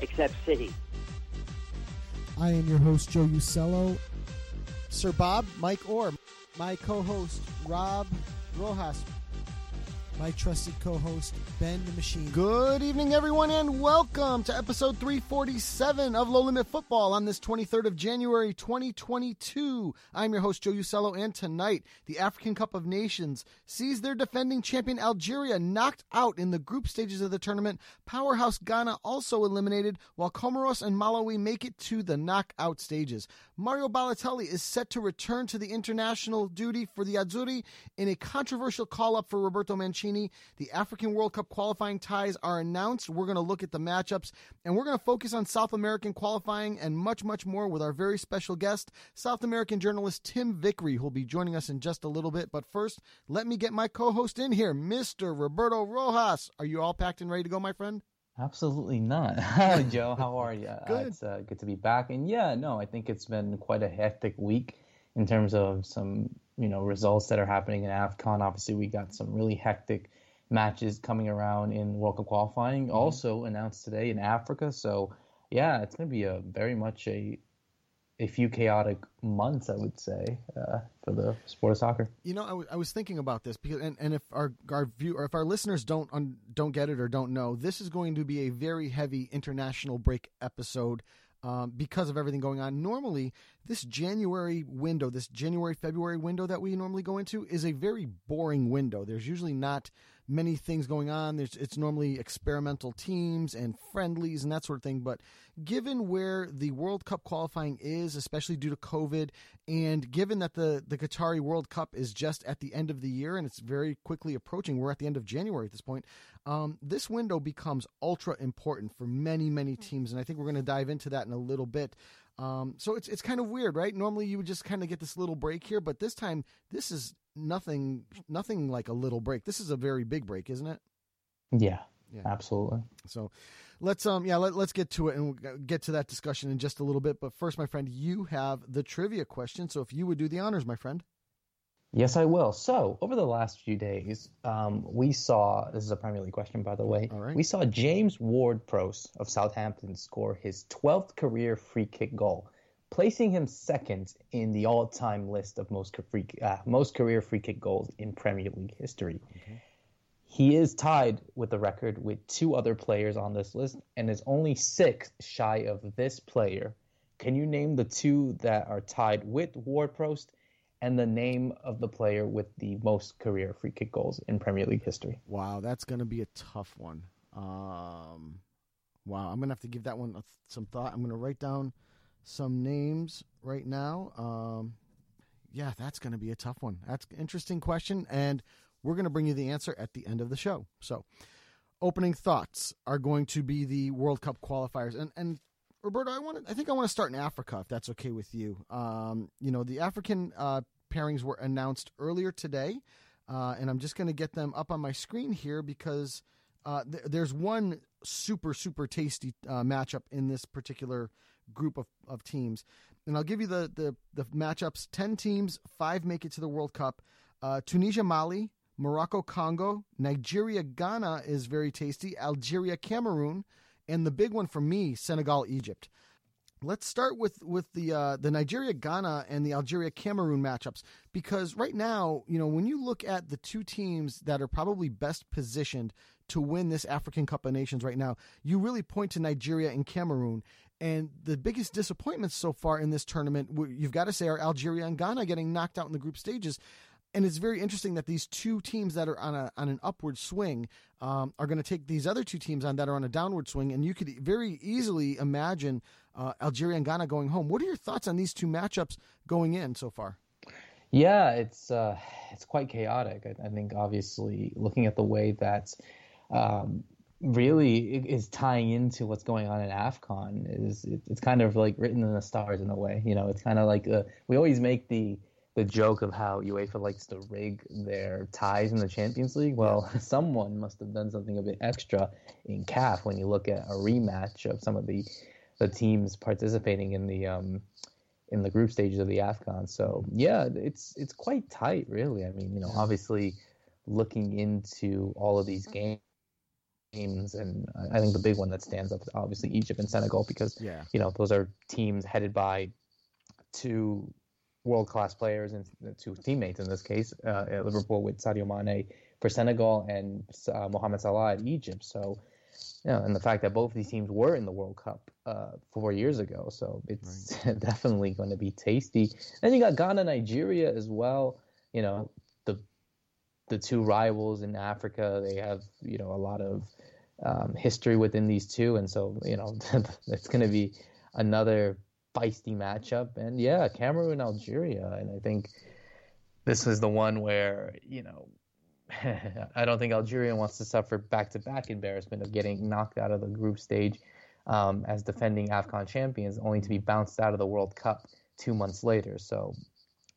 except City. I am your host, Joe Usello. Sir Bob, Mike Orr, my co host, Rob Rojas, my trusted co host, Ben the Machine. Good evening, everyone, and welcome to episode 347 of Low Limit Football on this 23rd of January, 2022. I'm your host, Joe Usello, and tonight, the African Cup of Nations sees their defending champion Algeria knocked out in the group stages of the tournament. Powerhouse Ghana also eliminated, while Comoros and Malawi make it to the knockout stages. Mario Balotelli is set to return to the international duty for the Azzurri in a controversial call up for Roberto Mancini. The African World Cup qualifying ties are announced. We're going to look at the matchups and we're going to focus on South American qualifying and much, much more with our very special guest, South American journalist Tim Vickery, who'll be joining us in just a little bit. But first, let me get my co host in here, Mr. Roberto Rojas. Are you all packed and ready to go, my friend? Absolutely not. Hi, Joe. How are you? Good. It's uh, good to be back. And yeah, no, I think it's been quite a hectic week in terms of some, you know, results that are happening in AFCON. Obviously, we got some really hectic matches coming around in World Cup qualifying, Mm-hmm. also announced today in Africa. So yeah, it's going to be a very much a a few chaotic months, I would say, uh, for the sport of soccer. You know, I, w- I was thinking about this because, and, and if our our view or if our listeners don't un, don't get it or don't know, this is going to be a very heavy international break episode um, because of everything going on. Normally, this January window, this January February window that we normally go into, is a very boring window. There's usually not many things going on. There's it's normally experimental teams and friendlies and that sort of thing. But given where the World Cup qualifying is, especially due to COVID, and given that the the Qatari World Cup is just at the end of the year and it's very quickly approaching, we're at the end of January at this point. Um, this window becomes ultra important for many many teams, and I think we're going to dive into that in a little bit. Um, so it's it's kind of weird, right? Normally you would just kind of get this little break here, but this time this is nothing nothing like a little break. This is a very big break, isn't it? Yeah, Yeah. absolutely. So let's um yeah let, let's get to it and we'll get to that discussion in just a little bit. But first, my friend, you have the trivia question. So if you would do the honors, my friend. Yes, I will. So, over the last few days, um, we saw this is a Premier League question, by the way. All right. We saw James Ward Prowse of Southampton score his 12th career free kick goal, placing him second in the all time list of most, free, uh, most career free kick goals in Premier League history. He is tied with the record with two other players on this list and is only six shy of this player. Can you name the two that are tied with Ward Prowse and the name of the player with the most career free kick goals in Premier League history? Wow, that's going to be a tough one. Um, wow, I'm going to have to give that one some thought. I'm going to write down some names right now. Um, yeah, that's going to be a tough one. That's an interesting question, and we're going to bring you the answer at the end of the show. So, opening thoughts are going to be the World Cup qualifiers, and and Roberto, I want I think I want to start in Africa if that's okay with you. Um, you know, the African uh, pairings were announced earlier today, uh, and I'm just going to get them up on my screen here because uh, th- there's one super super tasty uh, matchup in this particular group of, of teams, and I'll give you the the the matchups. Ten teams, five make it to the World Cup. Uh, Tunisia, Mali, Morocco, Congo, Nigeria, Ghana is very tasty. Algeria, Cameroon, and the big one for me, Senegal, Egypt. Let's start with with the uh, the Nigeria Ghana and the Algeria Cameroon matchups because right now, you know, when you look at the two teams that are probably best positioned to win this African Cup of Nations right now, you really point to Nigeria and Cameroon. And the biggest disappointments so far in this tournament, you've got to say, are Algeria and Ghana getting knocked out in the group stages and it's very interesting that these two teams that are on a on an upward swing um, are going to take these other two teams on that are on a downward swing, and you could very easily imagine uh, Algeria and Ghana going home. What are your thoughts on these two matchups going in so far? Yeah, it's uh, it's quite chaotic. I, I, think obviously looking at the way that um, really is tying into what's going on in AFCON is it, it's kind of like written in the stars in a way. You know, it's kind of like uh, we always make the the joke of how UEFA likes to rig their ties in the Champions League. Well, someone must have done something a bit extra in CAF when you look at a rematch of some of the the teams participating in the um, in the group stages of the Afcon. So yeah, it's it's quite tight, really. I mean, you know, obviously looking into all of these games. And I think the big one that stands up is obviously Egypt and Senegal because yeah. you know those are teams headed by two world class players and two teammates in this case uh, at Liverpool with Sadio Mane for Senegal and uh, Mohamed Salah at Egypt. So, know, and the fact that both of these teams were in the World Cup uh, four years ago, so it's right. definitely going to be tasty. Then you got Ghana, Nigeria as well. You know, the the two rivals in Africa, they have you know a lot of um, history within these two, and so you know it's going to be another feisty matchup. And yeah, Cameroon, Algeria, and I think this is the one where you know. I don't think Algeria wants to suffer back-to-back embarrassment of getting knocked out of the group stage um, as defending AFCON champions, only to be bounced out of the World Cup two months later. So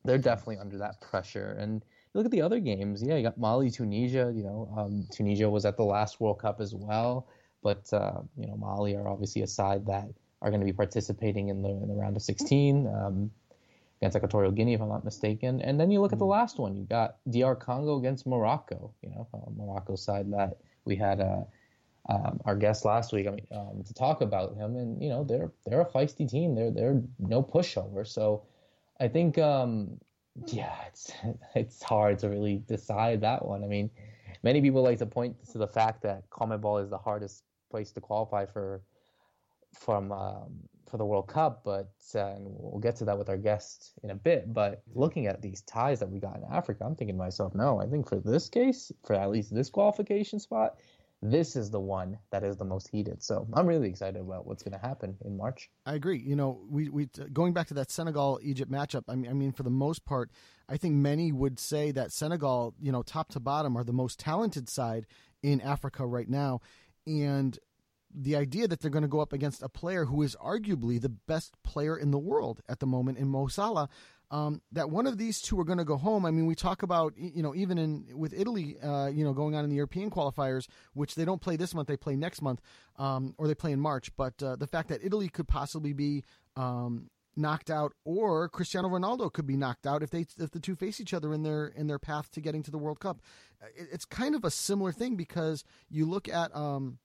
they're definitely under that pressure. And look at the other games. Yeah, you got Mali, Tunisia. You know, um, Tunisia was at the last World Cup as well, but uh, you know, Mali are obviously a side that are going to be participating in the, in the round of 16 um, against Equatorial Guinea, if I'm not mistaken. And then you look at the mm. last one. You got DR Congo against Morocco. You know, uh, Morocco side that we had uh, um, our guest last week. I mean, um, to talk about him, and you know, they're they're a feisty team. They're they're no pushover. So I think, um, yeah, it's it's hard to really decide that one. I mean, many people like to point to the fact that CONMEBOL is the hardest place to qualify for from um, for the World Cup, but uh, and we'll get to that with our guest in a bit. But looking at these ties that we got in Africa, I'm thinking to myself, no, I think for this case, for at least this qualification spot, this is the one that is the most heated. So I'm really excited about what's going to happen in March. I agree. You know, we we going back to that Senegal Egypt matchup. I mean, I mean, for the most part, I think many would say that Senegal, you know, top to bottom, are the most talented side in Africa right now, and the idea that they're going to go up against a player who is arguably the best player in the world at the moment in Mo Salah, um, that one of these two are going to go home. I mean, we talk about you know even in with Italy, uh, you know, going on in the European qualifiers, which they don't play this month, they play next month, um, or they play in March. But uh, the fact that Italy could possibly be um, knocked out, or Cristiano Ronaldo could be knocked out if they if the two face each other in their in their path to getting to the World Cup. It's kind of a similar thing because you look at. Um,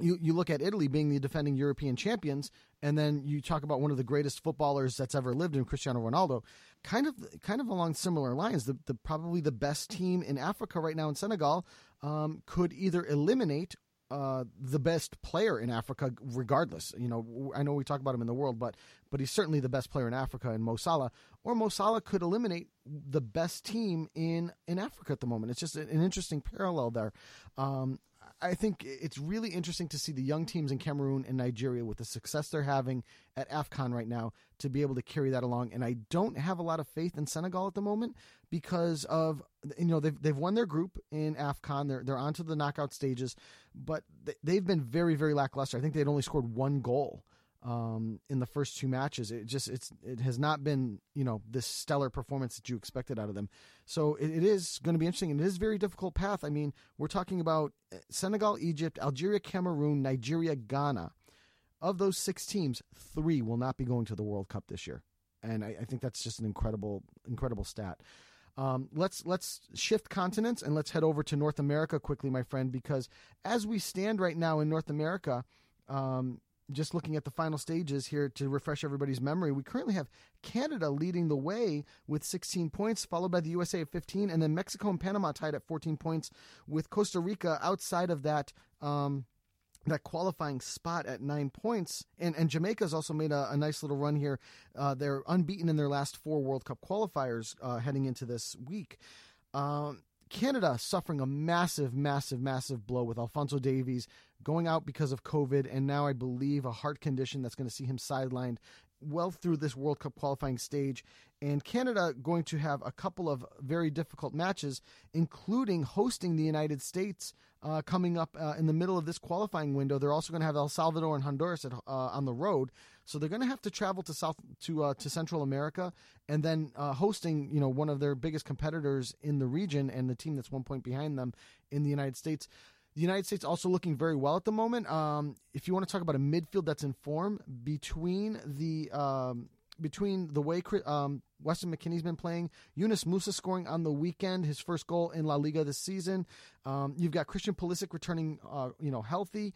you, you look at Italy being the defending European champions, and then you talk about one of the greatest footballers that's ever lived in Cristiano Ronaldo. Kind of kind of along similar lines, the, the probably the best team in Africa right now in Senegal um, could either eliminate uh, the best player in Africa, regardless. You know, I know we talk about him in the world, but but he's certainly the best player in Africa in Mo Salah. Or Mo Salah could eliminate the best team in in Africa at the moment. It's just an interesting parallel there. Um, I think it's really interesting to see the young teams in Cameroon and Nigeria with the success they're having at AFCON right now to be able to carry that along. And I don't have a lot of faith in Senegal at the moment because of you know they've they've won their group in AFCON. They're they're onto the knockout stages, but they've been very very lackluster. I think they'd only scored one goal um, in the first two matches. It just it's it has not been you know this stellar performance that you expected out of them. So it, it is going to be interesting, and it is very difficult path. I mean, we're talking about uh, Senegal, Egypt, Algeria, Cameroon, Nigeria, Ghana. Of those six teams, three will not be going to the World Cup this year, and I, I think that's just an incredible incredible stat. Um, let's let's shift continents and let's head over to North America quickly, my friend, because as we stand right now in North America, um, just looking at the final stages here to refresh everybody's memory, we currently have Canada leading the way with 16 points, followed by the USA at 15, and then Mexico and Panama tied at 14 points, with Costa Rica outside of that. Um, that qualifying spot at nine points. And, and Jamaica's also made a, a nice little run here. Uh, they're unbeaten in their last four World Cup qualifiers uh, heading into this week. Um, Canada suffering a massive, massive, massive blow with Alfonso Davies going out because of COVID, and now I believe a heart condition that's going to see him sidelined well through this World Cup qualifying stage. And Canada going to have a couple of very difficult matches, including hosting the United States uh, coming up uh, in the middle of this qualifying window. They're also going to have El Salvador and Honduras at, uh, on the road, so they're going to have to travel to South to uh, to Central America, and then uh, hosting you know one of their biggest competitors in the region and the team that's one point behind them in the United States. The United States also looking very well at the moment. Um, if you want to talk about a midfield that's in form between the um, between the way um, Weston McKennie's been playing, Yunus Musah scoring on the weekend, his first goal in La Liga this season. Um, you've got Christian Pulisic returning, uh, you know, healthy.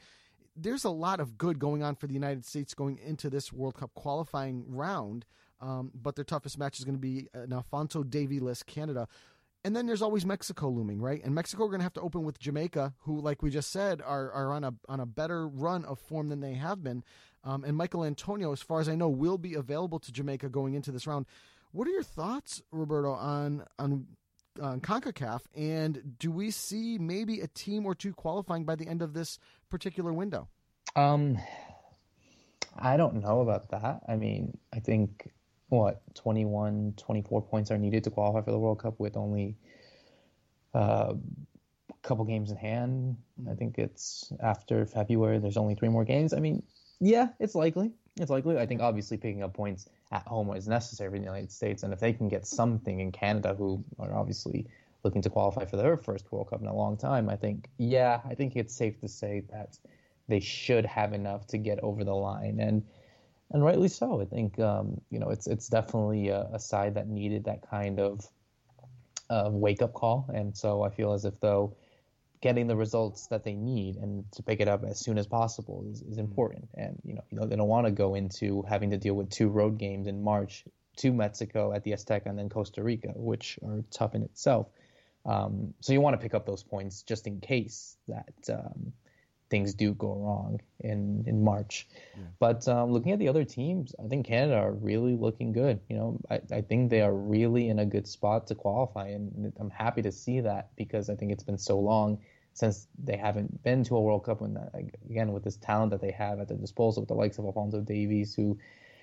There's a lot of good going on for the United States going into this World Cup qualifying round. Um, but their toughest match is going to be an Alfonso Davies Canada. And then there's always Mexico looming, right? And Mexico are going to have to open with Jamaica, who, like we just said, are, are on a on a better run of form than they have been. Um, and Michail Antonio, as far as I know, will be available to Jamaica going into this round. What are your thoughts, Roberto, on on on CONCACAF? And do we see maybe a team or two qualifying by the end of this particular window? Um, I don't know about that. I mean, I think what 21 24 points are needed to qualify for the world cup with only uh, a couple games in hand? I think it's after february there's only three more games. I mean yeah it's likely. It's likely. I think obviously picking up points at home is necessary for the united states. And if they can get something in canada who are obviously looking to qualify for their first world cup in a long time i think yeah i think it's safe to say that they should have enough to get over the line. And and rightly so. I think um, you know it's it's definitely a, a, side that needed that kind of uh, wake up call, and so I feel as if though getting the results that they need and to pick it up as soon as possible is, is important. And you know, you know they don't want to go into having to deal with two road games in March to Mexico at the Azteca and then Costa Rica, which are tough in itself. Um, so you want to pick up those points just in case that um, things do go wrong in in March. Yeah. But um, looking at the other teams, I think Canada are really looking good. You know, I, I think they are really in a good spot to qualify, and I'm happy to see that because I think it's been so long since they haven't been to a World Cup. And again, with this talent that they have at their disposal, with the likes of Alfonso Davies, who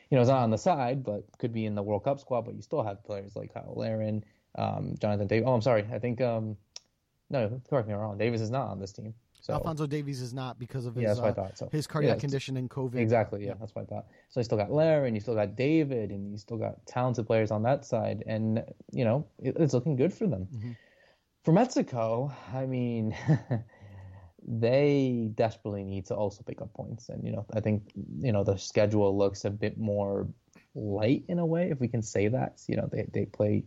you know is not on the side but could be in the World Cup squad, but you still have players like Cyle Larin, um, Jonathan Davies. Oh, I'm sorry, I think. Um, no, correct me if I'm wrong. Davis is not on this team. So Alfonso Davies is not because of his yeah, that's what I uh, thought. So, his cardiac yeah, condition and COVID. Exactly. Yeah, that's what I thought. So you still got Larry, and you still got David, and you still got talented players on that side, and you know it, it's looking good for them. Mm-hmm. For Mexico, I mean. they desperately need to also pick up points. And, you know, I think, you know, the schedule looks a bit more light in a way, if we can say that. You know, they, they play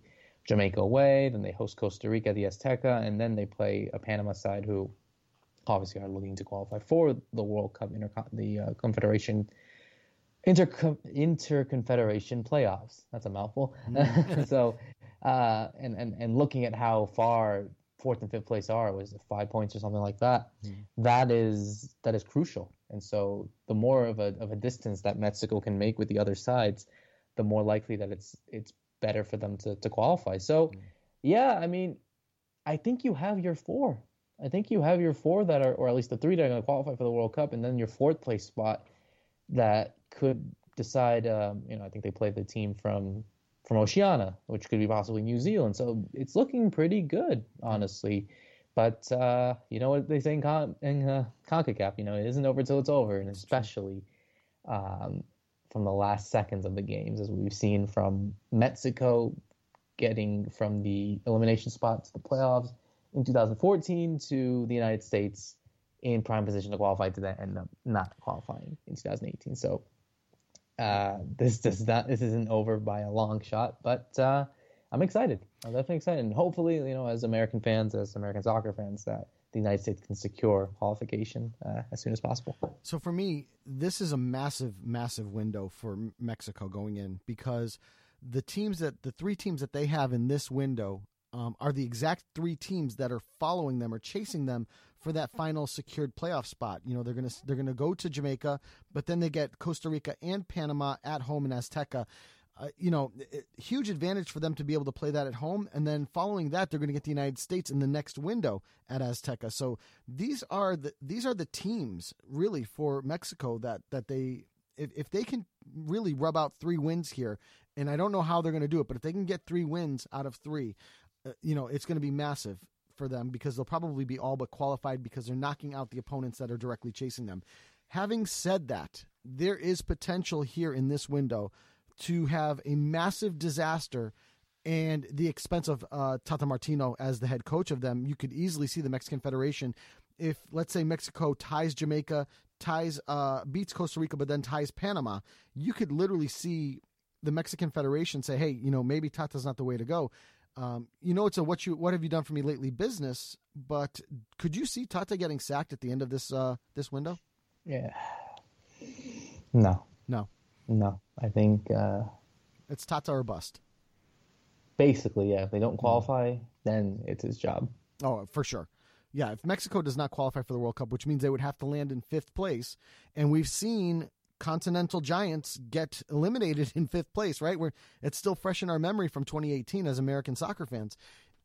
Jamaica away, then they host Costa Rica, the Azteca, and then they play a Panama side who obviously are looking to qualify for the World Cup, inter- the uh, Confederation inter interconfederation playoffs. That's a mouthful. Mm-hmm. so, uh, and and and looking at how far fourth and fifth place are, was it five points or something like that? Mm. That is that is crucial. And so, the more of a of a distance that Mexico can make with the other sides, the more likely that it's it's better for them to to qualify. So, mm. yeah, I mean, I think you have your four. I think you have your four that are, or at least the three that are going to qualify for the World Cup, and then your fourth place spot that could decide. Um, you know, I think they play the team from from Oceania, which could be possibly New Zealand. So it's looking pretty good, honestly. But uh, you know what they say in, Con- in uh, Concacaf, you know, it isn't over till it's over, and especially um, from the last seconds of the games, as we've seen from Mexico getting from the elimination spot to the playoffs in 2014 to the United States in prime position to qualify to then end up not qualifying in 2018. So uh, this does not this isn't over by a long shot, but uh, I'm excited. I'm definitely excited, and hopefully, you know, as American fans, as American soccer fans, that the United States can secure qualification uh, as soon as possible. So for me, this is a massive, massive window for Mexico going in because the teams that the three teams that they have in this window um, are the exact three teams that are following them or chasing them for that final secured playoff spot. You know, they're gonna they're gonna go to Jamaica, but then they get Costa Rica and Panama at home in Azteca. Uh, you know, it, huge advantage for them to be able to play that at home, and then following that, they're going to get the United States in the next window at Azteca. So these are the these are the teams really for Mexico that that they if, if they can really rub out three wins here, and I don't know how they're going to do it, but if they can get three wins out of three, you know, it's going to be massive for them because they'll probably be all but qualified because they're knocking out the opponents that are directly chasing them. Having said that, there is potential here in this window to have a massive disaster and the expense of uh, Tata Martino as the head coach of them. You could easily see the Mexican Federation if, let's say, Mexico ties Jamaica, ties uh, beats Costa Rica, but then ties Panama. You could literally see the Mexican Federation say, "Hey, you know, maybe Tata's not the way to go." Um, you know, it's a what you what have you done for me lately business. But could you see Tata getting sacked at the end of this uh, this window? Yeah. No. No. No. I think uh, it's Tata or bust. Basically, yeah. If they don't qualify, then it's his job. Oh, for sure. Yeah, if Mexico does not qualify for the World Cup, which means they would have to land in fifth place, and we've seen continental giants get eliminated in fifth place, right? Where it's still fresh in our memory from 2018 as American soccer fans.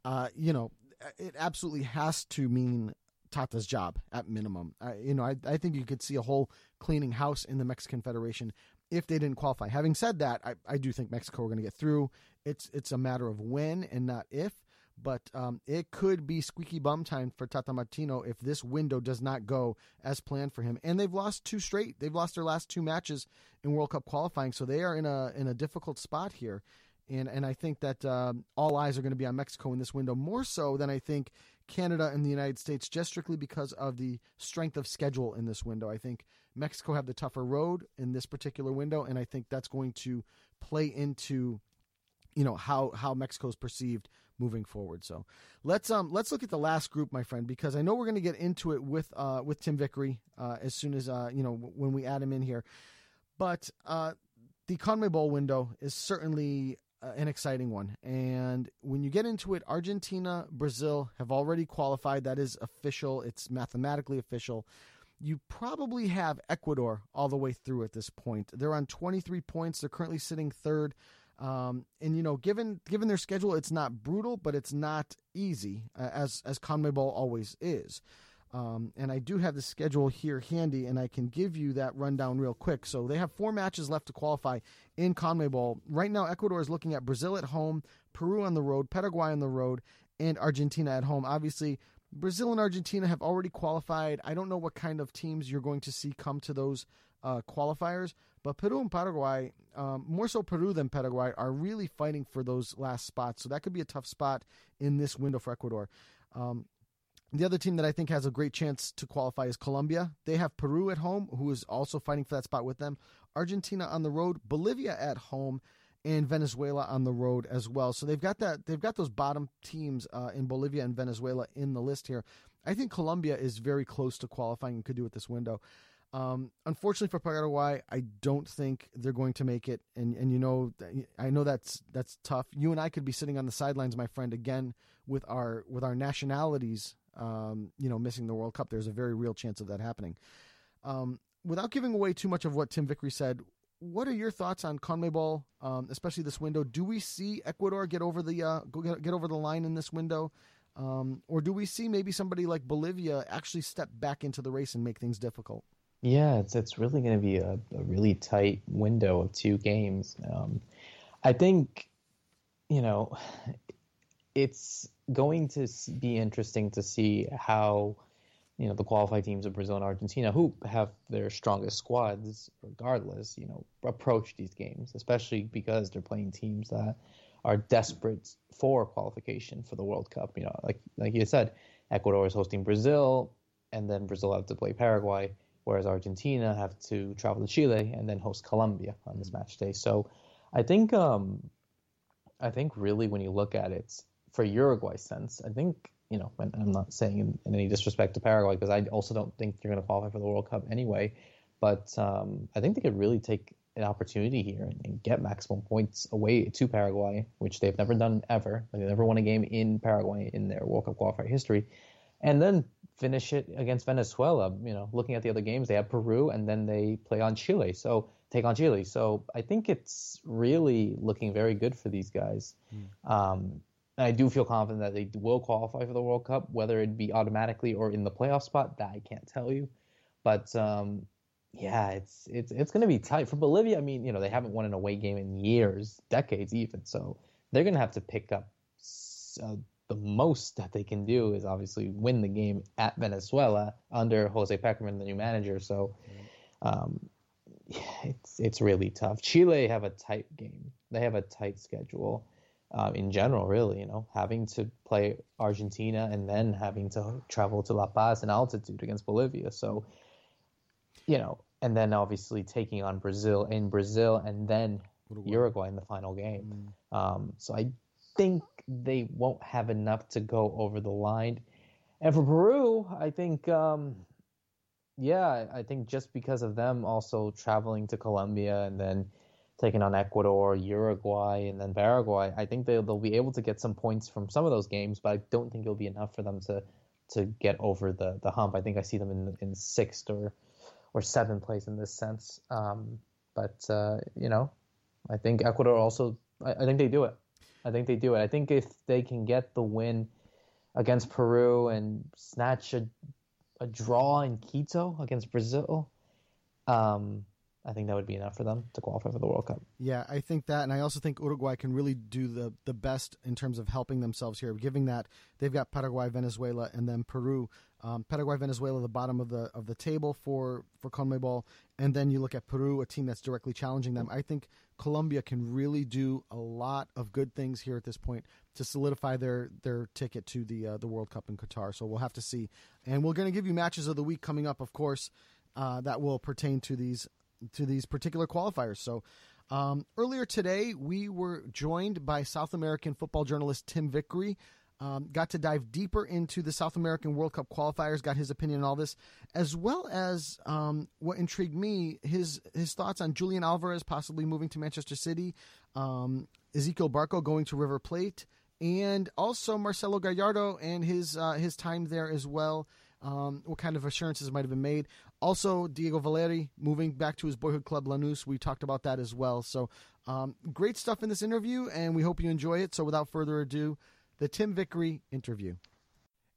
Uh, you know, it absolutely has to mean Tata's job at minimum. Uh, you know, I, I think you could see a whole cleaning house in the Mexican Federation if they didn't qualify. Having said that, I, I do think Mexico are going to get through. It's it's a matter of when and not if but um, it could be squeaky bum time for Tata Martino if this window does not go as planned for him. And they've lost two straight. They've lost their last two matches in World Cup qualifying, so they are in a in a difficult spot here. And and I think that um, all eyes are going to be on Mexico in this window more so than I think Canada and the United States, just strictly because of the strength of schedule in this window. I think Mexico have the tougher road in this particular window, and I think that's going to play into you know how how Mexico is perceived moving forward. So let's um let's look at the last group, my friend, because I know we're going to get into it with uh with Tim Vickery uh, as soon as uh you know when we add him in here, but uh the CONMEBOL window is certainly uh, an exciting one, and when you get into it, Argentina, Brazil have already qualified. That is official. It's mathematically official. You probably have Ecuador all the way through at this point. They're on 23 points. They're currently sitting third. Um, and you know, given given their schedule, it's not brutal, but it's not easy, uh, as as CONMEBOL always is. Um, and I do have the schedule here handy, and I can give you that rundown real quick. So they have four matches left to qualify in CONMEBOL. Right now, Ecuador is looking at Brazil at home, Peru on the road, Paraguay on the road, and Argentina at home. Obviously, Brazil and Argentina have already qualified. I don't know what kind of teams you're going to see come to those uh, qualifiers, but Peru and Paraguay, um, more so Peru than Paraguay, are really fighting for those last spots. So that could be a tough spot in this window for Ecuador. Um, the other team that I think has a great chance to qualify is Colombia. They have Peru at home, who is also fighting for that spot with them. Argentina on the road, Bolivia at home, and Venezuela on the road as well. So they've got that. They've got those bottom teams uh, in Bolivia and Venezuela in the list here. I think Colombia is very close to qualifying and could do it this window. Um, unfortunately for Paraguay, I don't think they're going to make it. And and you know, I know that's that's tough. You and I could be sitting on the sidelines, my friend, again with our with our nationalities. Um, you know, missing the World Cup. There's a very real chance of that happening. Um, without giving away too much of what Tim Vickery said, what are your thoughts on CONMEBOL, um, especially this window? Do we see Ecuador get over the uh, get, get over the line in this window, um, or do we see maybe somebody like Bolivia actually step back into the race and make things difficult? Yeah, it's it's really going to be a, a, really tight window of two games. Um, I think, you know, it's going to be interesting to see how you know the qualified teams of Brazil and Argentina, who have their strongest squads regardless, you know, approach these games, especially because they're playing teams that are desperate for qualification for the World Cup. You know, like like you said, Ecuador is hosting Brazil, and then Brazil have to play Paraguay, whereas Argentina have to travel to Chile and then host Colombia on this match day. So, I think um, I think really when you look at it for Uruguay's sense, I think you know, and I'm not saying in, in any disrespect to Paraguay because I also don't think they're going to qualify for the World Cup anyway. But um, I think they could really take an opportunity here and, and, get maximum points away to Paraguay, which they've never done ever. Like they never won a game in Paraguay in their World Cup qualifier history, and then finish it against Venezuela. You know, looking at the other games, they have Peru and then they play on Chile. So take on Chile. So I think it's really looking very good for these guys. Mm. Um, I do feel confident that they will qualify for the World Cup, whether it be automatically or in the playoff spot. That I can't tell you, but um, yeah, it's it's it's going to be tight for Bolivia. I mean, you know, they haven't won an away game in years, decades even. So they're going to have to pick up uh, the most that they can do is obviously win the game at Venezuela under Jose Pekerman, the new manager. So um, yeah, it's it's really tough. Chile have a tight game. They have a tight schedule uh, in general, really, you know, having to play Argentina and then having to travel to La Paz in altitude against Bolivia. So, you know, and then obviously taking on Brazil in Brazil and then Uruguay, Uruguay in the final game. Mm. Um, so I think they won't have enough to go over the line. And for Peru, I think, um, yeah, I think just because of them also traveling to Colombia and then taking on Ecuador, Uruguay, and then Paraguay. I think they'll, they'll be able to get some points from some of those games, but I don't think it'll be enough for them to to get over the, the hump. I think I see them in in sixth or or seventh place in this sense. Um, but uh, you know, I think Ecuador also. I, I think they do it. I think they do it. I think if they can get the win against Peru and snatch a a draw in Quito against Brazil, um, I think that would be enough for them to qualify for the World Cup. Yeah, I think that, and I also think Uruguay can really do the the best in terms of helping themselves here, giving that they've got Paraguay, Venezuela, and then Peru. Um, Paraguay, Venezuela, the bottom of the of the table for for CONMEBOL, and then you look at Peru, a team that's directly challenging them. I think Colombia can really do a lot of good things here at this point to solidify their their ticket to the uh, the World Cup in Qatar. So we'll have to see, and we're going to give you matches of the week coming up, of course. Uh, that will pertain to these to these particular qualifiers. So um, earlier today, we were joined by South American football journalist Tim Vickery. Um, got to dive deeper into the South American World Cup qualifiers, got his opinion on all this, as well as um, what intrigued me his his thoughts on Julian Alvarez possibly moving to Manchester City, um, Ezequiel Barco going to River Plate, and also Marcelo Gallardo and his uh, his time there as well um, what kind of assurances might have been made. Also, Diego Valeri moving back to his boyhood club Lanús. We talked about that as well. So, um, great stuff in this interview, and we hope you enjoy it. So, without further ado, the Tim Vickery interview.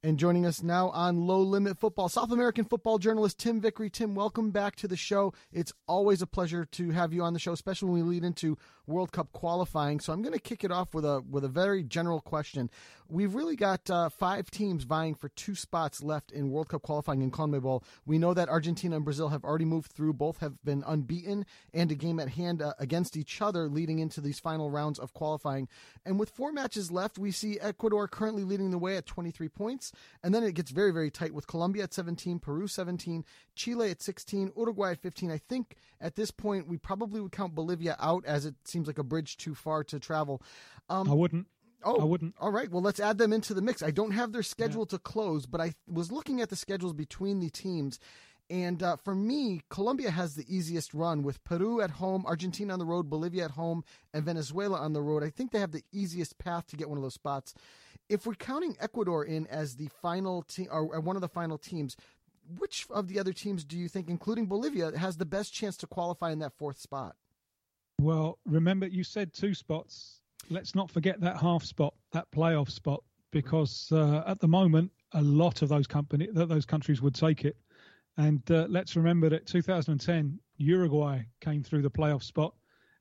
And joining us now on Low Limit Football, South American football journalist Tim Vickery. Tim, welcome back to the show. It's always a pleasure to have you on the show, especially when we lead into World Cup qualifying. So I'm going to kick it off with a with a very general question. We've really got uh, five teams vying for two spots left in World Cup qualifying in CONMEBOL. We know that Argentina and Brazil have already moved through. Both have been unbeaten and a game at hand uh, against each other leading into these final rounds of qualifying. And with four matches left, we see Ecuador currently leading the way at 23 points. And then it gets very, very tight with Colombia at 17, Peru 17, Chile at 16, Uruguay at 15. I think at this point we probably would count Bolivia out as it seems like a bridge too far to travel. Um, I wouldn't. Oh, I wouldn't. All right. Well, let's add them into the mix. I don't have their schedule yeah. to close, but I was looking at the schedules between the teams. And uh, for me, Colombia has the easiest run with Peru at home, Argentina on the road, Bolivia at home, and Venezuela on the road. I think they have the easiest path to get one of those spots. If we're counting Ecuador in as the final team or one of the final teams, which of the other teams do you think, including Bolivia, has the best chance to qualify in that fourth spot? Well, remember you said two spots let's not forget that half spot, that playoff spot, because uh, at the moment a lot of those company those countries would take it. And uh, let's remember that 2010 Uruguay came through the playoff spot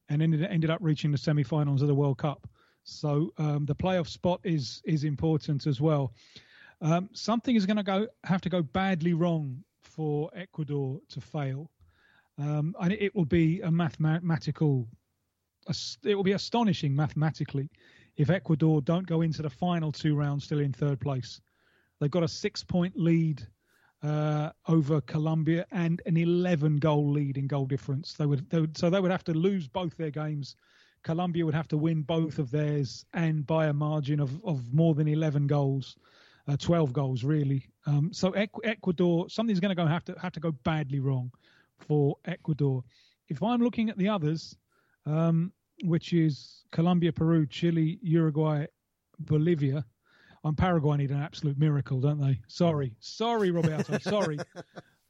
and ended ended up reaching the semi-finals of the World Cup. So um, the playoff spot is is important as well. Um, something is going to go have to go badly wrong for Ecuador to fail, um, and it, will be a mathematical. It will be astonishing mathematically if Ecuador don't go into the final two rounds still in third place. They've got a six-point lead uh, over Colombia and an 11-goal lead in goal difference. They would, they would, so they would have to lose both their games. Colombia would have to win both of theirs and by a margin of, of more than 11 goals uh, 12 goals really. Um, so Ecuador, something's going to have to have to go badly wrong for Ecuador. If I'm looking at the others, um, which is Colombia, Peru, Chile, Uruguay, Bolivia. On Paraguay need an absolute miracle, don't they? Sorry, sorry, Roberto, sorry.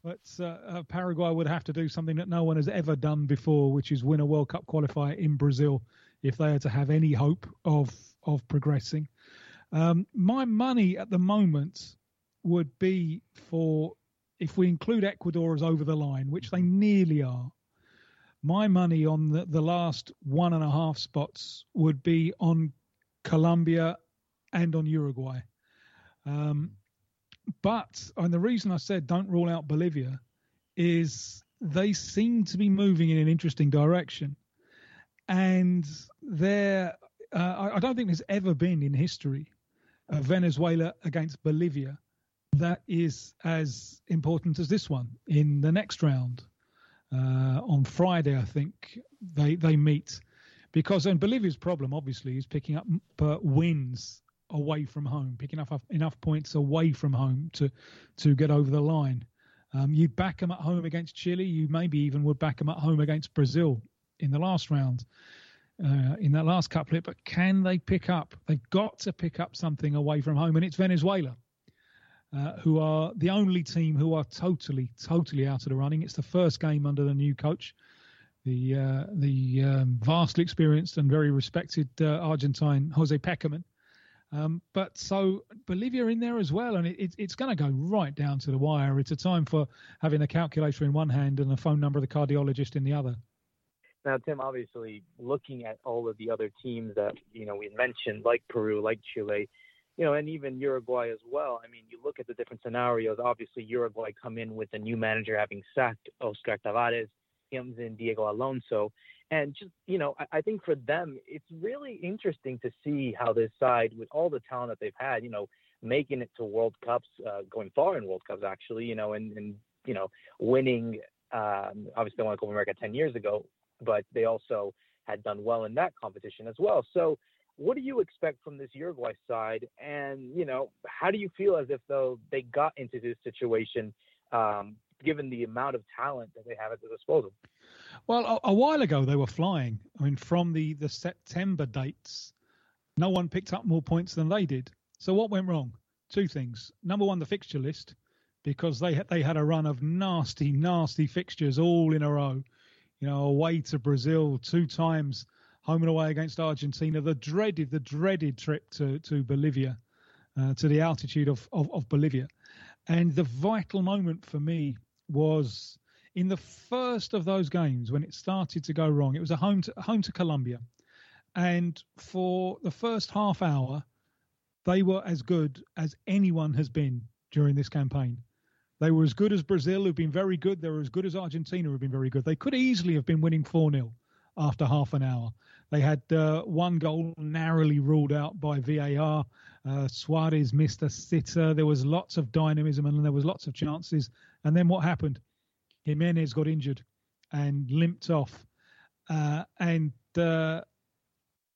But uh, uh, Paraguay would have to do something that no one has ever done before, which is win a World Cup qualifier in Brazil, if they are to have any hope of of progressing. Um, my money at the moment would be for, if we include Ecuador as over the line, which they nearly are, my money on the, the last one and a half spots would be on Colombia and on Uruguay. Um, but, and the reason I said don't rule out Bolivia is they seem to be moving in an interesting direction. And there, uh, I, I don't think there's ever been in history uh, Venezuela against Bolivia that is as important as this one in the next round. Uh, on Friday, I think they they meet because and Bolivia's problem obviously is picking up uh, wins away from home, picking up enough points away from home to to get over the line. Um, you back them at home against Chile. You maybe even would back them at home against Brazil in the last round uh, in that last couplet, but can they pick up? They've got to pick up something away from home, and it's Venezuela, uh, who are the only team who are totally, totally out of the running. It's the first game under the new coach, the uh, the um, vastly experienced and very respected uh, Argentine Jose Pekerman. Um, but so Bolivia are in there as well, and it, it, it's going to go right down to the wire. It's a time for having a calculator in one hand and a phone number of the cardiologist in the other. Now, Tim, obviously, looking at all of the other teams that you know we mentioned, like Peru, like Chile, you know, and even Uruguay as well. I mean, you look at the different scenarios. Obviously, Uruguay come in with a new manager having sacked Oscar Tabarez, comes in Diego Alonso, and just you know, I, I think for them, it's really interesting to see how this side, with all the talent that they've had, you know, making it to World Cups, uh, going far in World Cups actually, you know, and and you know, winning. Um, obviously, they won Copa America 10 years ago, but they also had done well in that competition as well. So, what do you expect from this Uruguay side? And you know, how do you feel as if though they got into this situation, um, given the amount of talent that they have at their disposal? Well, a, a, while ago they were flying. I mean, from the the September dates, no one picked up more points than they did. So what went wrong? Two things. Number one, the fixture list, because they they had a run of nasty, nasty fixtures all in a row you know, away to Brazil two times, home and away against Argentina. The dreaded, the dreaded trip to to Bolivia, uh, to the altitude of, of, of Bolivia, and the vital moment for me was in the first of those games when it started to go wrong. It was a home to home to Colombia, and for the first half hour, they were as good as anyone has been during this campaign. They were as good as Brazil, who've been very good. They were as good as Argentina, who've been very good. They could easily have been winning 4 0 after half an hour. They had uh, one goal narrowly ruled out by VAR. Uh, Suarez missed a sitter. There was lots of dynamism and there was lots of chances. And then what happened? Giménez got injured and limped off. Uh, and uh,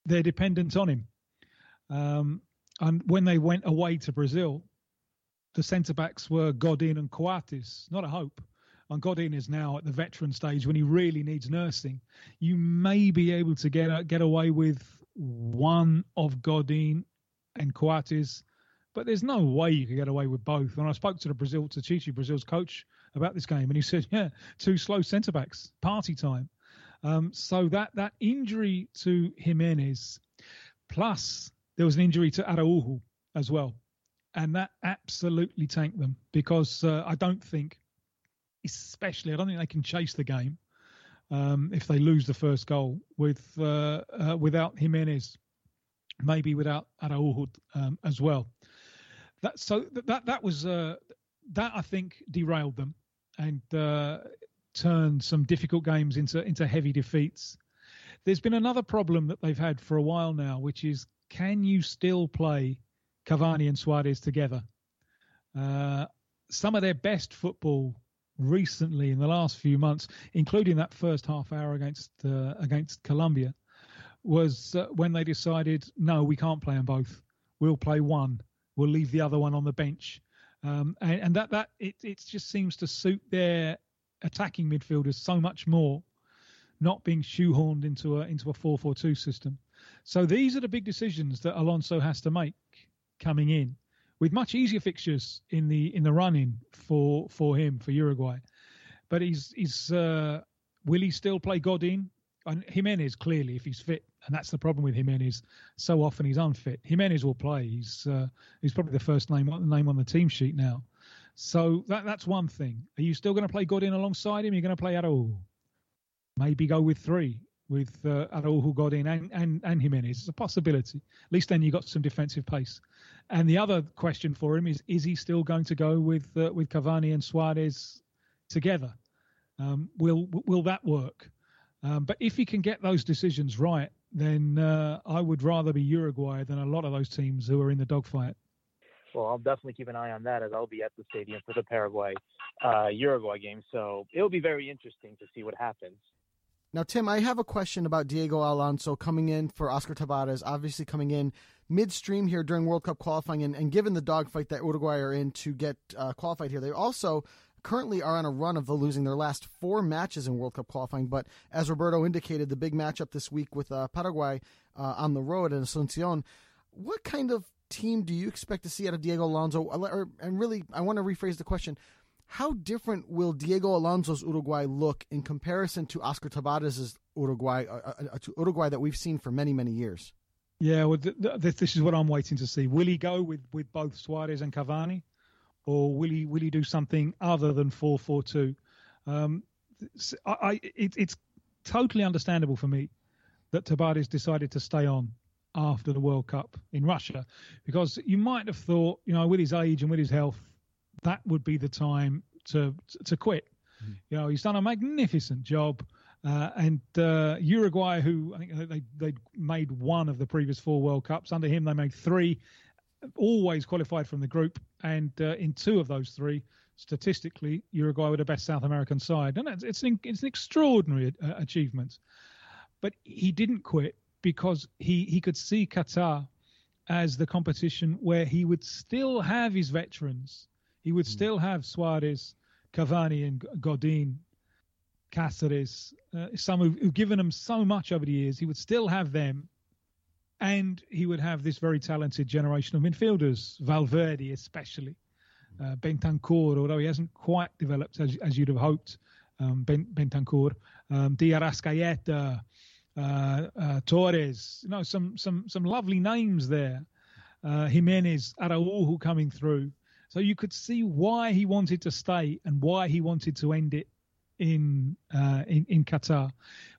they're dependent on him. Um, and when they went away to Brazil, the centre backs were Godin and Coates. Not a hope. And Godin is now at the veteran stage when he really needs nursing. You may be able to get get away with one of Godin and Coates, but there's no way you could get away with both. And I spoke to the Brazil to Tite Brazil's coach about this game, and he said, "Yeah, two slow centre backs, party time." Um, so that that injury to Giménez, plus there was an injury to Araujo as well and that absolutely tanked them because uh, I don't think, especially, I don't think they can chase the game um, if they lose the first goal with uh, uh, without Giménez, maybe without Araujo um, as well. that so that that was uh, that I think derailed them and uh, turned some difficult games into into heavy defeats. There's been another problem that they've had for a while now, which is can you still play Cavani and Suarez together? Uh, some of their best football recently in the last few months, including that first half hour against uh, against Colombia, was uh, when they decided no, we can't play them both. We'll play one. We'll leave the other one on the bench, um, and, and, that that it it just seems to suit their attacking midfielders so much more, not being shoehorned into a into a four four two system. So these are the big decisions that Alonso has to make coming in with much easier fixtures in the in the running for for him for Uruguay. But he's he's uh, will he still play Godin? And Giménez clearly, if he's fit, and that's the problem with Giménez. So often he's unfit. Giménez will play. He's uh, he's probably the first name name on the team sheet now. So that that's one thing. Are you still going to play Godin alongside him? You're going to play Araújo. Maybe go with three with uh, Araújo, Godin, and, and and Giménez. It's a possibility. At least then you got some defensive pace. And the other question for him is: Is he still going to go with uh, with Cavani and Suarez together? Um, will will that work? Um, but if he can get those decisions right, then uh, I would rather be Uruguay than a lot of those teams who are in the dogfight. Well, I'll definitely keep an eye on that as I'll be at the stadium for the Paraguay uh, Uruguay game. So it'll be very interesting to see what happens. Now, Tim, I have a question about Diego Alonso coming in for Oscar Tabarez, obviously coming in midstream here during World Cup qualifying, and, and given the dogfight that Uruguay are in to get uh, qualified here, they also currently are on a run of losing their last four matches in World Cup qualifying. But as Roberto indicated, the big matchup this week with uh, Paraguay uh, on the road in Asuncion, what kind of team do you expect to see out of Diego Alonso? Or, and really, I want to rephrase the question. How different will Diego Alonso's Uruguay look in comparison to Oscar Tabarez's Uruguay, uh, uh, uh, to Uruguay that we've seen for many, many years? Yeah, well, th- th- this is what I'm waiting to see. Will he go with, with both Suarez and Cavani, or will he will he do something other than four four two? Um, I, I it, it's totally understandable for me that Tabarez decided to stay on after the World Cup in Russia, because you might have thought, you know, with his age and with his health, that would be the time to to quit. Mm. You know, he's done a magnificent job. Uh, and uh, Uruguay, who I think they they made one of the previous four World Cups. Under him, they made three, always qualified from the group, and uh, in two of those three, statistically, Uruguay were the best South American side, and it's it's an, it's an extraordinary uh, achievement. But he didn't quit because he he could see Qatar as the competition where he would still have his veterans, he would mm. still have Suarez, Cavani, and Godin Cáceres, uh, some who've, who've given him so much over the years, he would still have them, and he would have this very talented generation of midfielders, Valverde especially, uh, Bentancur, although he hasn't quite developed as, as you'd have hoped, um, ben, Bentancur, um, uh, uh, Torres, you know, some some some lovely names there. Uh, Giménez, Araújo coming through. So you could see why he wanted to stay and why he wanted to end it in uh, in, in Qatar.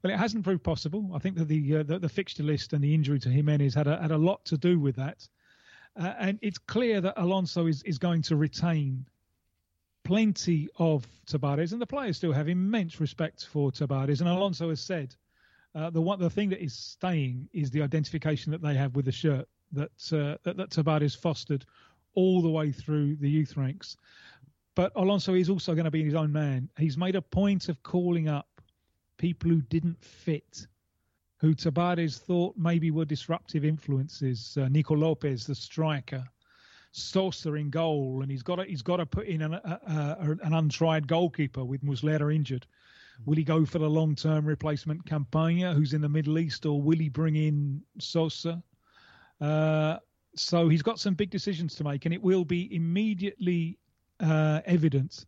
Well, it hasn't proved possible. I think that the, uh, the, the fixture list and the injury to Giménez had a, had a lot to do with that. Uh, and it's clear that Alonso is, is going to retain plenty of Tabarez, and the players still have immense respect for Tabarez. And Alonso has said uh, the one the thing that is staying is the identification that they have with the shirt that uh, that, that Tabarez fostered all the way through the youth ranks. But Alonso is also going to be his own man. He's made a point of calling up people who didn't fit, who Tabarez thought maybe were disruptive influences. Uh, Nico Lopez, the striker, Sosa in goal, and he's got to, he's got to put in an, a, a, an untried goalkeeper with Muslera injured. Will he go for the long-term replacement Campaña, who's in the Middle East, or will he bring in Sosa? Uh, so he's got some big decisions to make, and it will be immediately uh, evident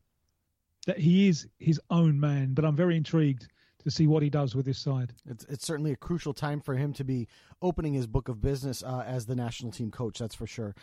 that he is his own man. But I'm very intrigued to see what he does with this side. It's, it's certainly a crucial time for him to be opening his book of business uh, as the national team coach. That's for sure.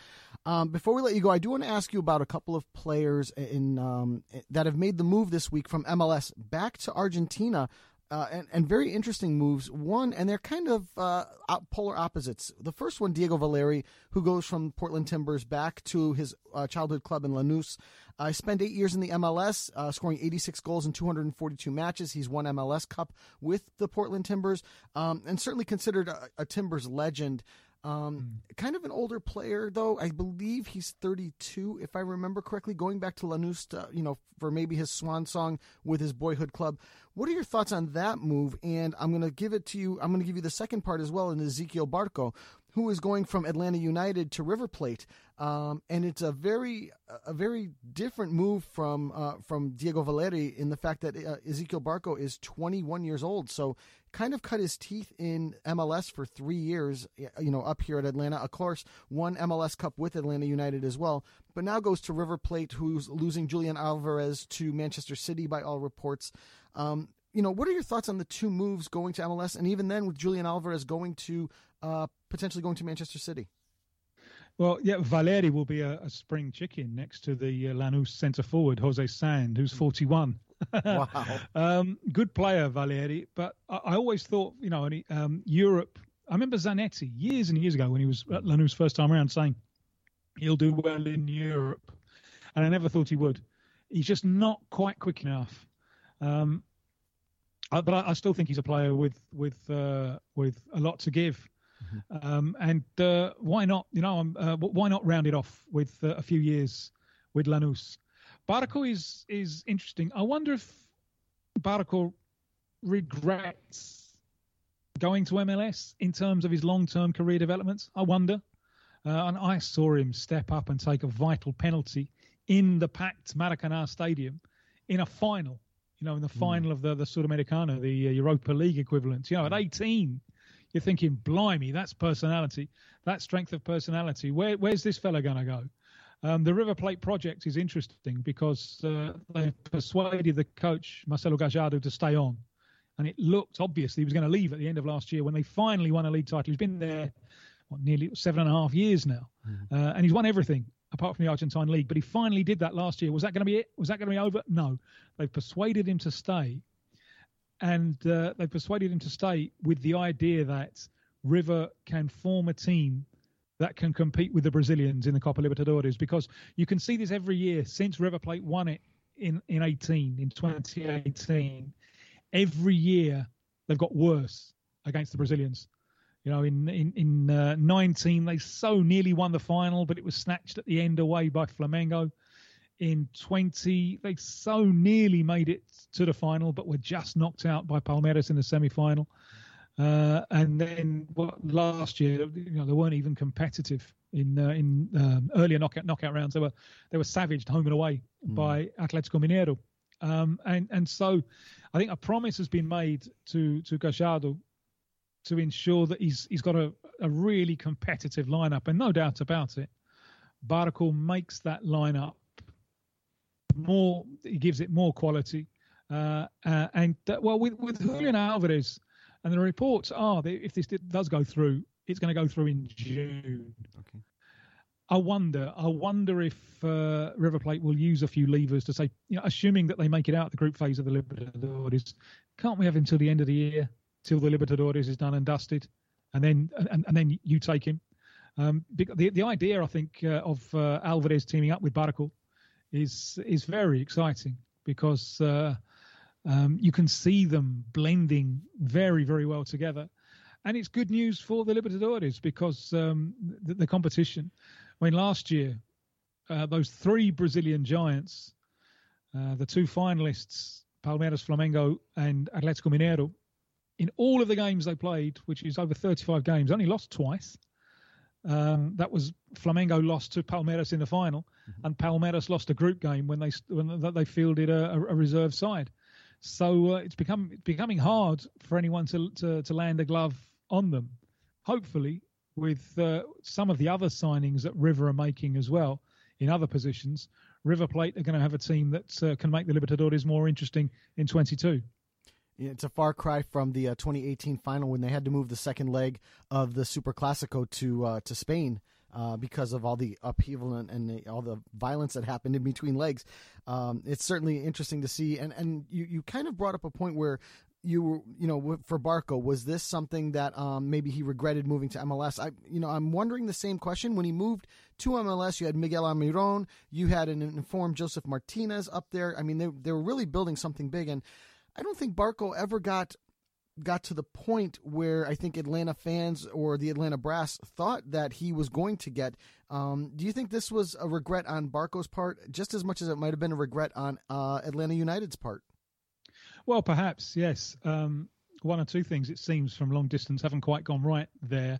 Um, before we let you go, I do want to ask you about a couple of players in um, that have made the move this week from MLS back to Argentina. Uh, and, and very interesting moves. One, and they're kind of uh, polar opposites. The first one, Diego Valeri, who goes from Portland Timbers back to his uh, childhood club in Lanús. I spent eight years in the MLS, uh, scoring 86 goals in 242 matches. He's won MLS Cup with the Portland Timbers, um, and certainly considered a, a Timbers legend. Um, mm. Kind of an older player, though. I believe he's 32, if I remember correctly, going back to Lanús, to, you know, for maybe his swan song with his boyhood club. What are your thoughts on that move? And I'm going to give it to you. I'm going to give you the second part as well in Ezequiel Barco, who is going from Atlanta United to River Plate, um, and it's a very a very different move from uh, from Diego Valeri in the fact that uh, Ezequiel Barco is 21 years old, so kind of cut his teeth in MLS for three years, you know, up here at Atlanta. Of course, won MLS Cup with Atlanta United as well, but now goes to River Plate, who's losing Julian Alvarez to Manchester City by all reports. Um, you know, what are your thoughts on the two moves going to MLS, and even then with Julian Alvarez going to uh, potentially going to Manchester City? Well, yeah, Valeri will be a, a spring chicken next to the uh, Lanús centre forward, Jose Sand, who's 41. wow. um, good player, Valeri. But I, I always thought, you know, um, Europe. I remember Zanetti years and years ago when he was at Lanús first time around saying he'll do well in Europe. And I never thought he would. He's just not quite quick enough. Um, I, but I, I, still think he's a player with with uh, with a lot to give. Mm-hmm. Um, and uh, why not? You know, um, uh, why not round it off with uh, a few years with Lanús? Barco is is interesting. I wonder if Barco regrets going to MLS in terms of his long-term career development. I wonder. Uh, and I saw him step up and take a vital penalty in the packed Maracanã Stadium in a final. You know, in the mm. final of the the Sudamericana, the uh, Europa League equivalent. You know, at 18, you're thinking, blimey, that's personality, that strength of personality. Where, where's this fella going to go? Um, the River Plate project is interesting because uh, they persuaded the coach Marcelo Gallardo to stay on, and it looked obvious he was going to leave at the end of last year when they finally won a league title. He's been there what, nearly seven and a half years now, mm-hmm. uh, and he's won everything apart from the Argentine league. But he finally did that last year. Was that going to be it? Was that going to be over? No, they've persuaded him to stay, and uh, they persuaded him to stay with the idea that River can form a team that can compete with the Brazilians in the Copa Libertadores because you can see this every year since River Plate won it in, in 18, in 2018. Every year they've got worse against the Brazilians. You know, in in, in uh, 19 they so nearly won the final, but it was snatched at the end away by Flamengo. In 20 they so nearly made it to the final, but were just knocked out by Palmeiras in the semi-final. Uh, and then what, last year, you know, they weren't even competitive in uh, in um, earlier knockout knockout rounds. They were they were savaged home and away mm. by Atletico Mineiro. Um, and and so, I think a promise has been made to to Gallardo to ensure that he's he's got a, a really competitive lineup, and no doubt about it, Barco makes that lineup more. He gives it more quality. Uh, uh, and uh, well, with with Julian Alvarez, and the reports are that if this does go through, it's going to go through in June. Okay. I wonder. I wonder if uh, River Plate will use a few levers to say, you know, assuming that they make it out the group phase of the Libertadores, can't we have him till the end of the year, till the Libertadores is done and dusted, and then and, and then you take him. Um, the the idea, I think, uh, of uh, Alvarez teaming up with Barco is is very exciting because uh, um, you can see them blending very, very well together. And it's good news for the Libertadores because um, the, the, competition. I mean, last year, uh, those three Brazilian giants, uh, the two finalists, Palmeiras, Flamengo, and Atletico Mineiro, in all of the games they played, which is over 35 games, only lost twice. Um, that was Flamengo lost to Palmeiras in the final, mm-hmm. and Palmeiras lost a group game when they when they fielded a, a reserve side. So uh, it's become becoming hard for anyone to, to, to land a glove on them. Hopefully, with uh, some of the other signings that River are making as well in other positions, River Plate are going to have a team that uh, can make the Libertadores more interesting in 22. It's a far cry from the uh, 2018 final when they had to move the second leg of the Super Classico to uh, to Spain uh, because of all the upheaval and, and the, all the violence that happened in between legs. Um, it's certainly interesting to see. And, and you, you kind of brought up a point where you were, you know, for Barco, was this something that um, maybe he regretted moving to MLS? I, you know, I'm wondering the same question. When he moved to MLS, you had Miguel Almiron, you had an informed Josef Martinez up there. I mean, they they were really building something big, and I don't think Barco ever got got to the point where I think Atlanta fans or the Atlanta brass thought that he was going to get. Um, do you think this was a regret on Barco's part, just as much as it might have been a regret on uh, Atlanta United's part? Well, perhaps yes. Um, one or two things it seems from long distance haven't quite gone right there.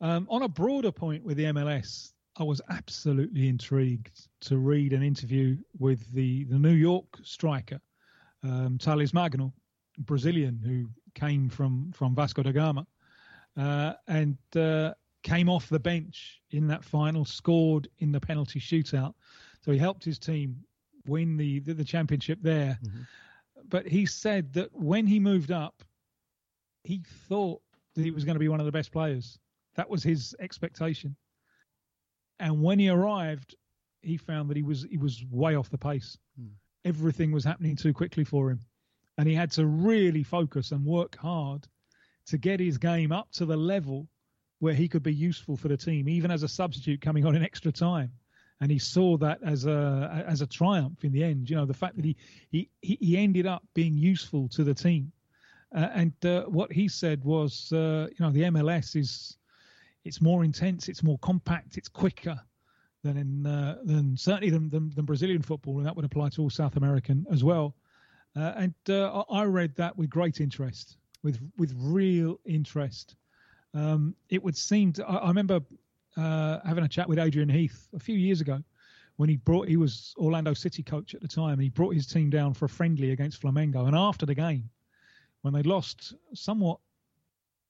Um, on a broader point with the MLS, I was absolutely intrigued to read an interview with the, the New York striker, um, Thales Magno, Brazilian who came from, from Vasco da Gama uh, and uh, came off the bench in that final, scored in the penalty shootout. So he helped his team win the, the, the championship there. Mm-hmm but he said that when he moved up, he thought that he was going to be one of the best players. That was his expectation. And when he arrived, he found that he was he was way off the pace. Hmm. Everything was happening too quickly for him, and he had to really focus and work hard to get his game up to the level where he could be useful for the team, even as a substitute coming on in extra time. And he saw that as a as a triumph in the end. You know, the fact that he he he ended up being useful to the team, uh, and uh, what he said was, uh, you know, the MLS is it's more intense, it's more compact, it's quicker than in uh, than certainly than, than, than Brazilian football, and that would apply to all South American as well. Uh, and uh, I read that with great interest, with with real interest. Um, it would seem to. I, I remember uh, having a chat with Adrian Heath a few years ago when he brought he was Orlando City coach at the time and he brought his team down for a friendly against Flamengo and after the game when they lost somewhat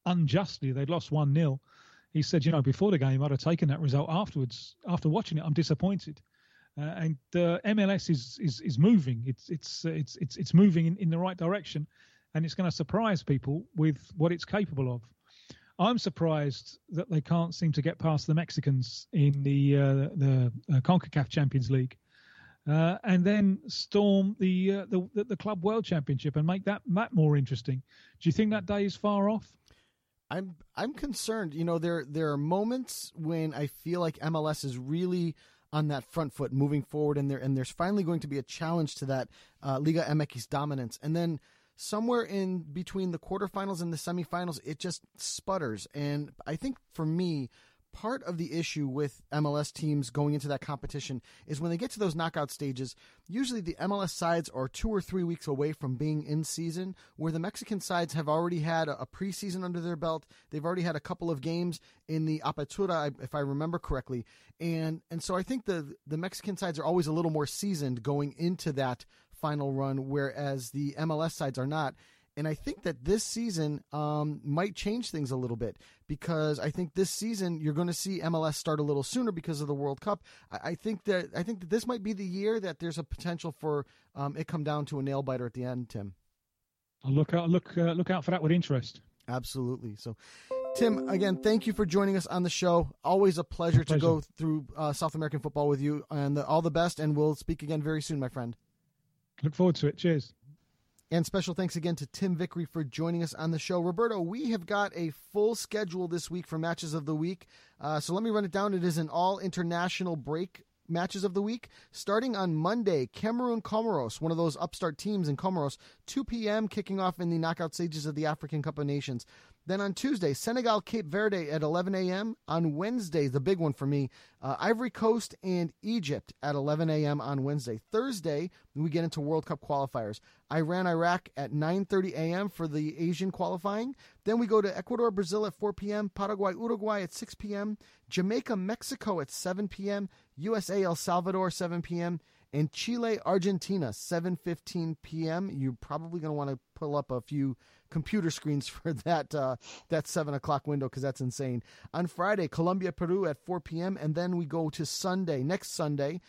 unjustly they'd lost 1-0 he said you know before the game I'd have taken that result afterwards after watching it. I'm disappointed. Uh, and uh, MLS is, is is moving. It's it's it's it's it's moving in, in the right direction and it's going to surprise people with what it's capable of. I'm surprised that they can't seem to get past the Mexicans in the uh, the uh, Concacaf Champions League, uh, and then storm the, uh, the the Club World Championship and make that that more interesting. Do you think that day is far off? I'm I'm concerned. You know, there there are moments when I feel like MLS is really on that front foot moving forward, and there and there's finally going to be a challenge to that uh, Liga MX dominance, and then somewhere in between the quarterfinals and the semifinals, it just sputters. And I think for me, part of the issue with MLS teams going into that competition is when they get to those knockout stages, usually the MLS sides are two or three weeks away from being in season, where the Mexican sides have already had a preseason under their belt. They've already had a couple of games in the Apertura, if I remember correctly. And and so I think the the Mexican sides are always a little more seasoned going into that final run, whereas the MLS sides are not. And I think that this season um, might change things a little bit because I think this season you're going to see MLS start a little sooner because of the World Cup. I, I think that I think that this might be the year that there's a potential for um, it come down to a nail biter at the end. Tim, I'll look out look uh, look out for that with interest. Absolutely. So, Tim, again, thank you for joining us on the show. Always a pleasure, pleasure. to go through uh, South American football with you, and all the best. And we'll speak again very soon, my friend. Look forward to it. Cheers. And special thanks again to Tim Vickery for joining us on the show. Roberto, we have got a full schedule this week for matches of the week. Uh, so let me run it down. It is an all international break matches of the week. Starting on Monday, Cameroon Comoros, one of those upstart teams in Comoros, 2 p.m., kicking off in the knockout stages of the African Cup of Nations. Then on Tuesday, Senegal Cape Verde at 11 a.m. On Wednesday, the big one for me, uh, Ivory Coast and Egypt at 11 a.m. on Wednesday. Thursday, we get into World Cup qualifiers. Iran Iraq at 9:30 a.m. for the Asian qualifying. Then we go to Ecuador Brazil at 4 p.m. Paraguay Uruguay at 6 p.m. Jamaica Mexico at 7 p.m. USA El Salvador 7 p.m. and Chile Argentina 7:15 p.m. You're probably going to want to pull up a few computer screens for that uh, that seven o'clock window because that's insane. On Friday, Colombia Peru at 4 p.m. and then we go to Sunday next Sunday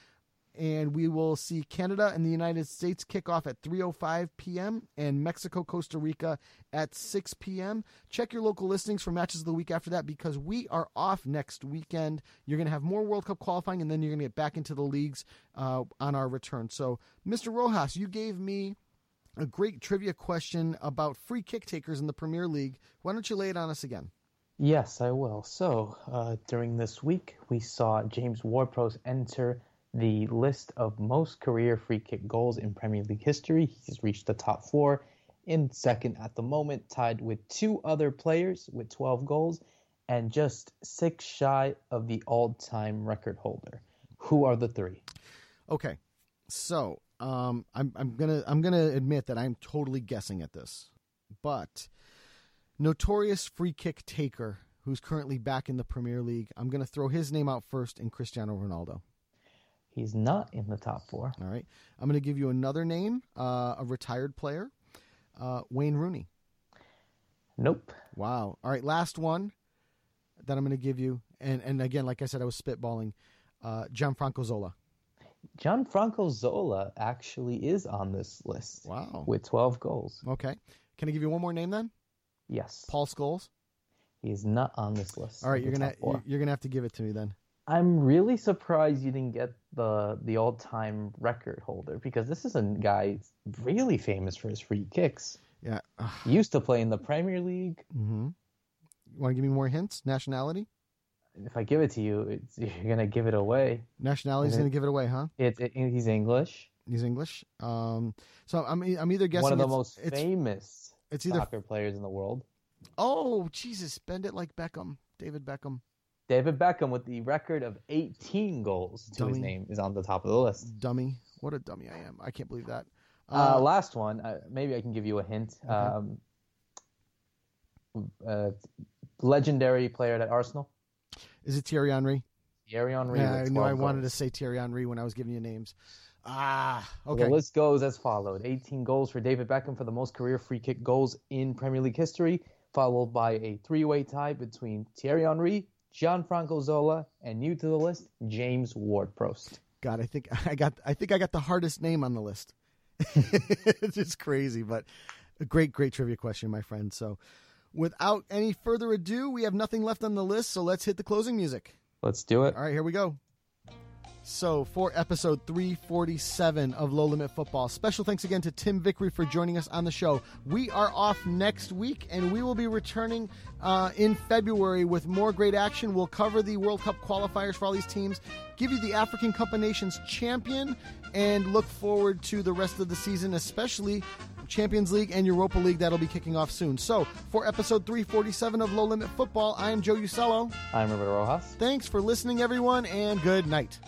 and we will see Canada and the United States kick off at 3:05 p.m. and Mexico Costa Rica at 6 p.m. Check your local listings for matches of the week after that because we are off next weekend. You're going to have more World Cup qualifying and then you're going to get back into the leagues uh, on our return. So, Mr. Rojas, you gave me a great trivia question about free kick takers in the Premier League. Why don't you lay it on us again? Yes, I will. So, uh, during this week, we saw James Ward-Prowse enter the list of most career free kick goals in Premier League history. He's reached the top four, in second at the moment, tied with two other players with 12 goals, and just six shy of the all-time record holder. Who are the three? Okay, so um, I'm I'm gonna I'm gonna admit that I'm totally guessing at this, but notorious free kick taker who's currently back in the Premier League. I'm gonna throw his name out first in Cristiano Ronaldo. He's not in the top four. All right, I'm gonna give you another name, uh, a retired player, uh, Wayne Rooney. Nope. Wow. All right, last one that I'm gonna give you, and and again, like I said, I was spitballing. Uh, Gianfranco Zola. Gianfranco Zola actually is on this list. Wow. With 12 goals. Okay. Can I give you one more name then? Yes. Paul Scholes. He is not on this list. All right, you're gonna you're gonna have to give it to me then. I'm really surprised you didn't get the the all time record holder because this is a guy really famous for his free kicks. Yeah. He used to play in the Premier League. Mm-hmm. You want to give me more hints? Nationality? If I give it to you, it's, you're gonna give it away. Nationality's gonna give it away, huh? It, it, he's English. He's English. Um, so I'm I'm either guessing One of the it's- most it's, famous it's either- soccer players in the world. Oh Jesus! Bend it like Beckham, David Beckham. David Beckham with the record of 18 goals to his name is on the top of the list. Dummy. What a dummy I am. I can't believe that. Uh, last one, uh, maybe I can give you a hint. Okay. Um, uh, legendary player at Arsenal, Is it Thierry Henry? Thierry Henry. Yeah, I knew I 12 wanted to say Thierry Henry when I was giving you names. Ah, okay. The list goes as followed: 18 goals for David Beckham for the most career free kick goals in Premier League history, followed by a three-way tie between Thierry Henry, Gianfranco Zola, and new to the list, James Ward-Prowse. God, I think I got I think I got the hardest name on the list. it's just crazy, but a great, great trivia question, my friend. So, without any further ado, we have nothing left on the list. So let's hit the closing music. Let's do it. All right, here we go. So, for episode 347 of Low Limit Football, special thanks again to Tim Vickery for joining us on the show. We are off next week, and we will be returning uh, in February with more great action. We'll cover the World Cup qualifiers for all these teams, give you the African Cup of Nations champion, and look forward to the rest of the season, especially Champions League and Europa League that'll be kicking off soon. So, for episode 347 of Low Limit Football, I am Joe Usello. I'm Roberto Rojas. Thanks for listening, everyone, and good night.